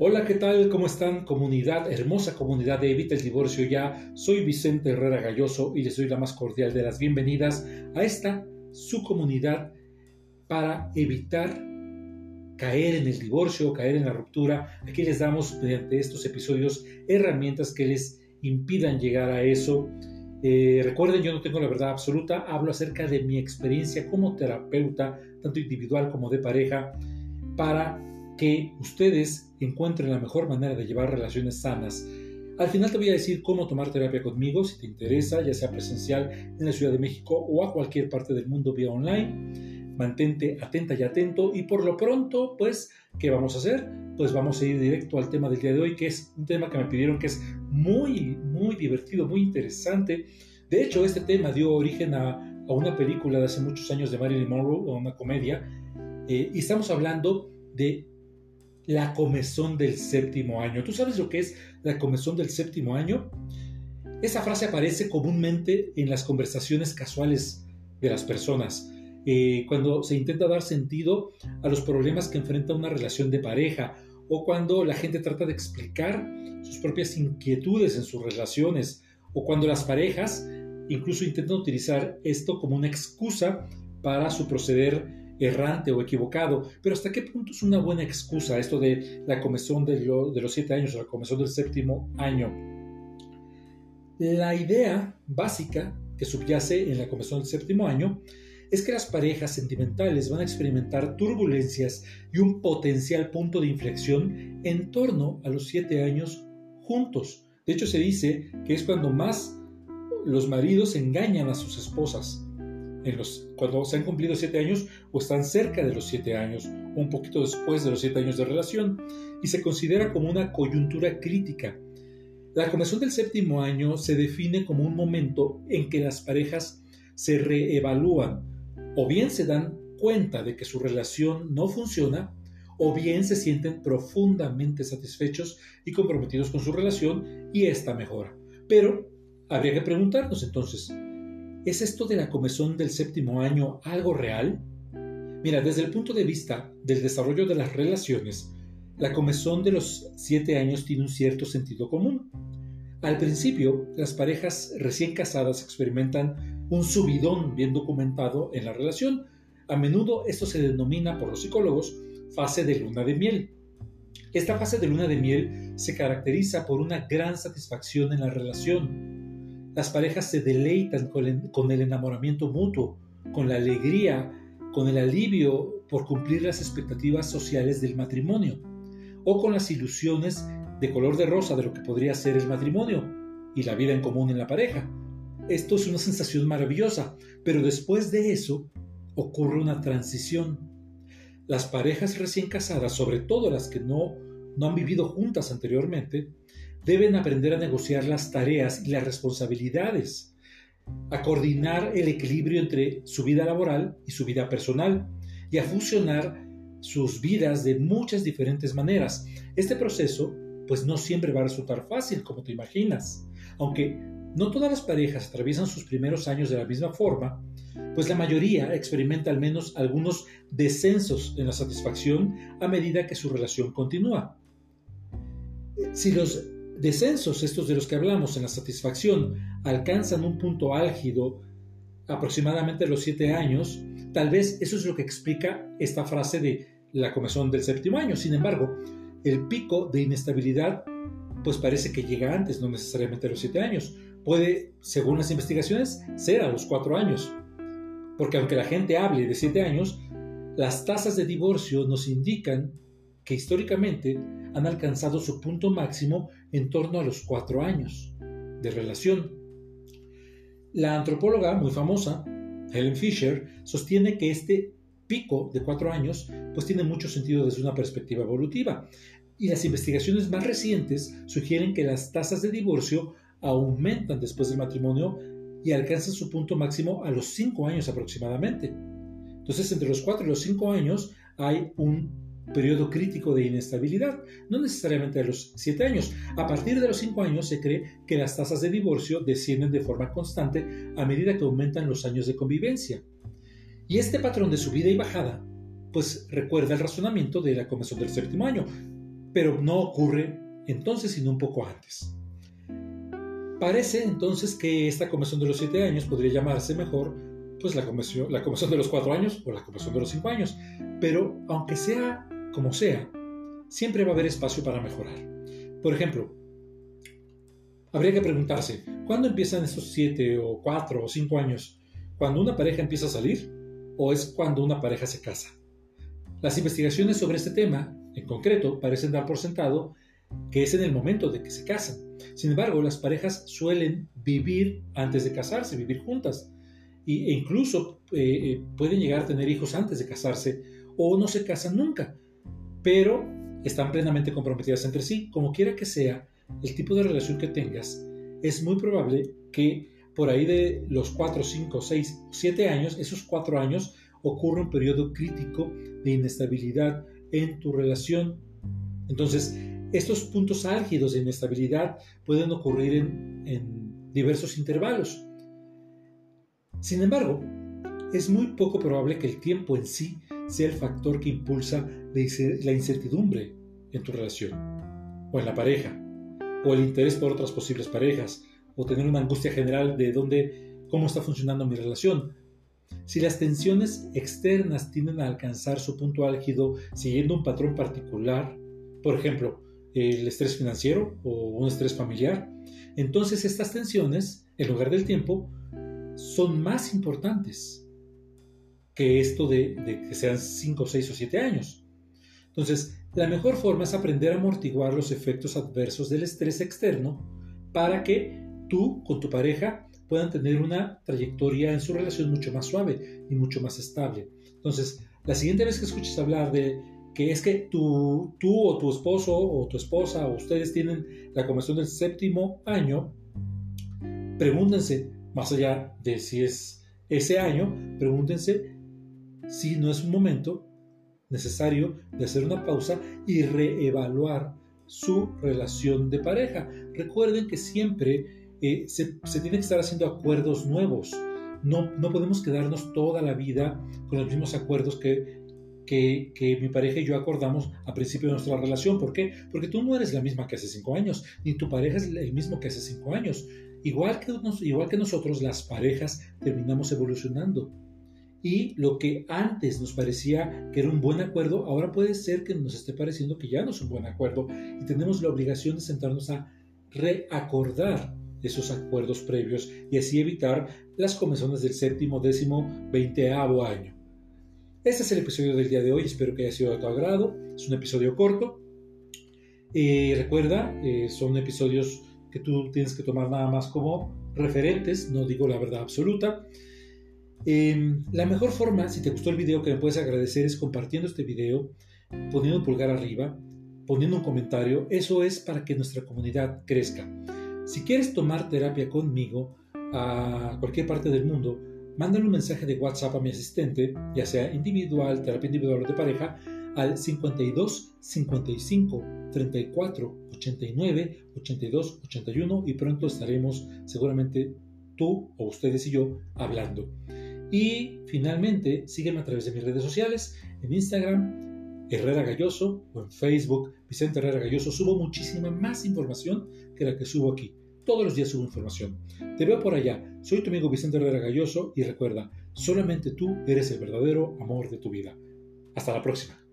Hola, ¿qué tal? ¿Cómo están? Comunidad, hermosa comunidad de Evita el Divorcio Ya. Soy Vicente Herrera Galloso y les doy la más cordial de las bienvenidas a esta, su comunidad, para evitar caer en el divorcio, caer en la ruptura. Aquí les damos mediante estos episodios herramientas que les impidan llegar a eso. Eh, recuerden, yo no tengo la verdad absoluta, hablo acerca de mi experiencia como terapeuta, tanto individual como de pareja, para que ustedes encuentren la mejor manera de llevar relaciones sanas. Al final te voy a decir cómo tomar terapia conmigo si te interesa, ya sea presencial en la Ciudad de México o a cualquier parte del mundo vía online. Mantente atenta y atento y por lo pronto, pues, ¿qué vamos a hacer? Pues vamos a ir directo al tema del día de hoy, que es un tema que me pidieron que es muy, muy divertido, muy interesante. De hecho, este tema dio origen a, una película de hace muchos años de Marilyn Monroe, una comedia, eh, y estamos hablando de la comezón del séptimo año. ¿Tú sabes lo que es la comezón del séptimo año? Esa frase aparece comúnmente en las conversaciones casuales de las personas, eh, cuando se intenta dar sentido a los problemas que enfrenta una relación de pareja o cuando la gente trata de explicar sus propias inquietudes en sus relaciones o cuando las parejas incluso intentan utilizar esto como una excusa para su proceder errante o equivocado, pero ¿hasta qué punto es una buena excusa esto de la comezón de, de los siete años o la comezón del séptimo año? La idea básica que subyace en la comezón del séptimo año es que las parejas sentimentales van a experimentar turbulencias y un potencial punto de inflexión en torno a los siete años juntos. De hecho, se dice que es cuando más los maridos engañan a sus esposas cuando se han cumplido siete años o están cerca de los siete años o un poquito después de los siete años de relación y se considera como una coyuntura crítica. La comezón del séptimo año se define como un momento en que las parejas se reevalúan o bien se dan cuenta de que su relación no funciona o bien se sienten profundamente satisfechos y comprometidos con su relación y esta mejora. Pero habría que preguntarnos entonces, ¿Es esto de la comezón del séptimo año algo real? Mira, desde el punto de vista del desarrollo de las relaciones, la comezón de los siete años tiene un cierto sentido común. Al principio, las parejas recién casadas experimentan un subidón bien documentado en la relación. A menudo esto se denomina por los psicólogos fase de luna de miel. Esta fase de luna de miel se caracteriza por una gran satisfacción en la relación, las parejas se deleitan con el, enamoramiento mutuo, con la alegría, con el alivio por cumplir las expectativas sociales del matrimonio, o con las ilusiones de color de rosa de lo que podría ser el matrimonio y la vida en común en la pareja. Esto es una sensación maravillosa, pero después de eso ocurre una transición. Las parejas recién casadas, sobre todo las que no, no han vivido juntas anteriormente, deben aprender a negociar las tareas y las responsabilidades, a coordinar el equilibrio entre su vida laboral y su vida personal y a fusionar sus vidas de muchas diferentes maneras. Este proceso pues no siempre va a resultar fácil como te imaginas, aunque no todas las parejas atraviesan sus primeros años de la misma forma, pues la mayoría experimenta al menos algunos descensos en la satisfacción a medida que su relación continúa. Si los descensos, estos de los que hablamos en la satisfacción, alcanzan un punto álgido aproximadamente a los siete años, tal vez eso es lo que explica esta frase de la comezón del séptimo año. Sin embargo, el pico de inestabilidad pues parece que llega antes, no necesariamente a los siete años. Puede, según las investigaciones, ser a los cuatro años. Porque aunque la gente hable de siete años, las tasas de divorcio nos indican que históricamente han alcanzado su punto máximo en torno a los cuatro años de relación. La antropóloga muy famosa, Helen Fisher, sostiene que este pico de cuatro años pues tiene mucho sentido desde una perspectiva evolutiva y las investigaciones más recientes sugieren que las tasas de divorcio aumentan después del matrimonio y alcanzan su punto máximo a los cinco años aproximadamente. Entonces, entre los cuatro y los cinco años hay un periodo crítico de inestabilidad, no necesariamente a los 7 años. A partir de los 5 años se cree que las tasas de divorcio descienden de forma constante a medida que aumentan los años de convivencia. Y este patrón de subida y bajada, pues recuerda el razonamiento de la comisión del séptimo año. pero no ocurre entonces sino un poco antes. Parece entonces que esta conversión de los 7 años podría llamarse mejor pues la conversión, la conversión de los 4 años o la conversión de los 5 años, pero aunque sea como sea, siempre va a haber espacio para mejorar. Por ejemplo, habría que preguntarse, ¿cuándo empiezan estos 7 o 4 o 5 años? ¿Cuando una pareja empieza a salir o es cuando una pareja se casa? Las investigaciones sobre este tema, en concreto, parecen dar por sentado que es en el momento de que se casan. Sin embargo, las parejas suelen vivir antes de casarse, vivir juntas, e incluso eh, eh, pueden llegar a tener hijos antes de casarse o no se casan nunca, pero están plenamente comprometidas entre sí. Como quiera que sea, el tipo de relación que tengas, es muy probable que por ahí de los 4, 5, 6, 7 años, esos 4 años, ocurre un periodo crítico de inestabilidad en tu relación. Entonces, estos puntos álgidos de inestabilidad pueden ocurrir en, diversos intervalos. Sin embargo, es muy poco probable que el tiempo en sí sea el factor que impulsa la incertidumbre en tu relación, o en la pareja, o el interés por otras posibles parejas, o tener una angustia general de dónde, cómo está funcionando mi relación. Si las tensiones externas tienden a alcanzar su punto álgido siguiendo un patrón particular, por ejemplo, el estrés financiero o un estrés familiar, entonces estas tensiones, en lugar del tiempo, son más importantes que esto de, que sean 5, 6 o 7 años. Entonces, la mejor forma es aprender a amortiguar los efectos adversos del estrés externo para que tú con tu pareja puedan tener una trayectoria en su relación mucho más suave y mucho más estable. Entonces, la siguiente vez que escuches hablar de que es que tú, tú o tu esposo o tu esposa o ustedes tienen la conversión del séptimo año, pregúntense, más allá de si es ese año, pregúntense si no es un momento necesario de hacer una pausa y reevaluar su relación de pareja. Recuerden que siempre eh, se, se tienen que estar haciendo acuerdos nuevos. No, no podemos quedarnos toda la vida con los mismos acuerdos que que, mi pareja y yo acordamos a principio de nuestra relación. ¿Por qué? Porque tú no eres la misma que hace cinco años, ni tu pareja es el mismo que hace cinco años. Igual que, igual que nosotros, las parejas terminamos evolucionando. Y lo que antes nos parecía que era un buen acuerdo, ahora puede ser que nos esté pareciendo que ya no es un buen acuerdo. Y tenemos la obligación de sentarnos a reacordar esos acuerdos previos y así evitar las comisiones del séptimo, décimo, veinteavo año. Este es el episodio del día de hoy, espero que haya sido de tu agrado. Es un episodio corto. Eh, recuerda, eh, son episodios que tú tienes que tomar nada más como referentes, no digo la verdad absoluta. Em, la mejor forma, si te gustó el video, que me puedes agradecer es compartiendo este video, poniendo un pulgar arriba, poniendo un comentario. Eso es para que nuestra comunidad crezca. Si quieres tomar terapia conmigo a cualquier parte del mundo, mándale un mensaje de WhatsApp a mi asistente, ya sea individual, terapia individual o de pareja, al 52 55 34 89 82 81 y pronto estaremos seguramente tú o ustedes y yo hablando. Y finalmente, sígueme a través de mis redes sociales, en Instagram, Herrera Galloso, o en Facebook, Vicente Herrera Galloso. Subo muchísima más información que la que subo aquí. Todos los días subo información. Te veo por allá. Soy tu amigo Vicente Herrera Galloso y recuerda, solamente tú eres el verdadero amor de tu vida. Hasta la próxima.